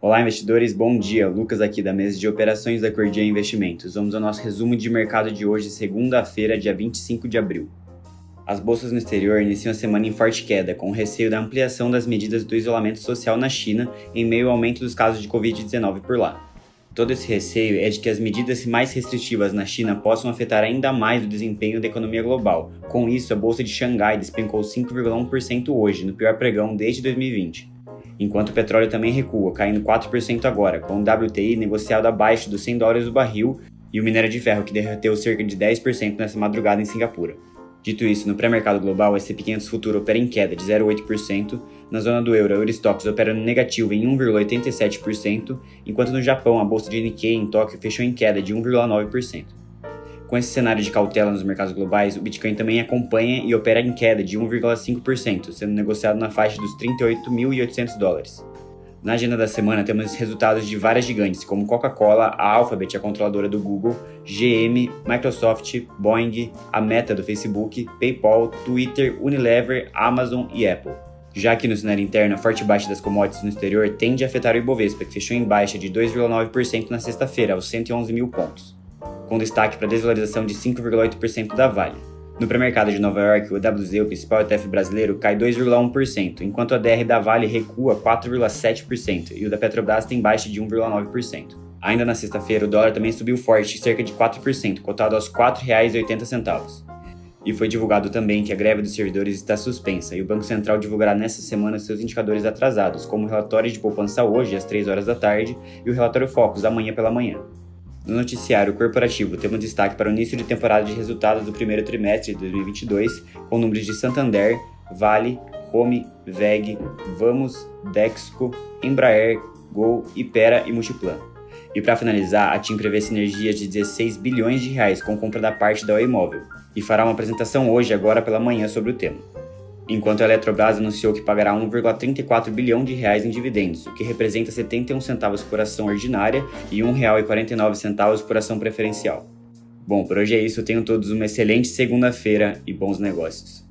Olá, investidores, bom dia. Lucas aqui da mesa de operações da Cordia Investimentos. Vamos ao nosso resumo de mercado de hoje, segunda-feira, dia 25 de abril. As bolsas no exterior iniciam a semana em forte queda, com receio da ampliação das medidas do isolamento social na China em meio ao aumento dos casos de Covid-19 por lá. Todo esse receio é de que as medidas mais restritivas na China possam afetar ainda mais o desempenho da economia global. Com isso, a bolsa de Xangai despencou 5,1% hoje, no pior pregão desde 2020 enquanto o petróleo também recua, caindo 4% agora, com o WTI negociado abaixo dos 100 dólares o barril e o minério de ferro que derreteu cerca de 10% nessa madrugada em Singapura. Dito isso, no pré-mercado global, o S&P 500 futuro opera em queda de 0,8%, na zona do euro, a Eurostox opera no negativo em 1,87%, enquanto no Japão, a bolsa de Nikkei em Tóquio fechou em queda de 1,9%. Com esse cenário de cautela nos mercados globais, o Bitcoin também acompanha e opera em queda de 1,5%, sendo negociado na faixa dos 38.800 dólares. Na agenda da semana temos resultados de várias gigantes, como Coca-Cola, a Alphabet, a controladora do Google, GM, Microsoft, Boeing, a Meta do Facebook, PayPal, Twitter, Unilever, Amazon e Apple. Já que no cenário interno, a forte baixa das commodities no exterior tende a afetar o Ibovespa, que fechou em baixa de 2,9% na sexta-feira, aos 111 mil pontos com destaque para a desvalorização de 5,8% da Vale. No pré-mercado de Nova York, o WZ, o principal ETF brasileiro, cai 2,1%, enquanto a DR da Vale recua 4,7% e o da Petrobras tem baixa de 1,9%. Ainda na sexta-feira, o dólar também subiu forte, cerca de 4%, cotado aos R$ 4,80. E foi divulgado também que a greve dos servidores está suspensa e o Banco Central divulgará nesta semana seus indicadores atrasados, como o relatório de poupança hoje às 3 horas da tarde e o relatório Focus amanhã pela manhã. No noticiário corporativo, temos destaque para o início de temporada de resultados do primeiro trimestre de 2022, com números de Santander, Vale, Home, VEG, Vamos, Dexco, Embraer, Gol, Ipera e Multiplan. E para finalizar, a TIM prevê sinergias de 16 bilhões de reais com compra da parte da Oi Móvel e fará uma apresentação hoje, agora pela manhã, sobre o tema enquanto a Eletrobras anunciou que pagará 1,34 bilhão de reais em dividendos, o que representa 71 centavos por ação ordinária e R$ 1,49 por ação preferencial. Bom, por hoje é isso. Tenham todos uma excelente segunda-feira e bons negócios.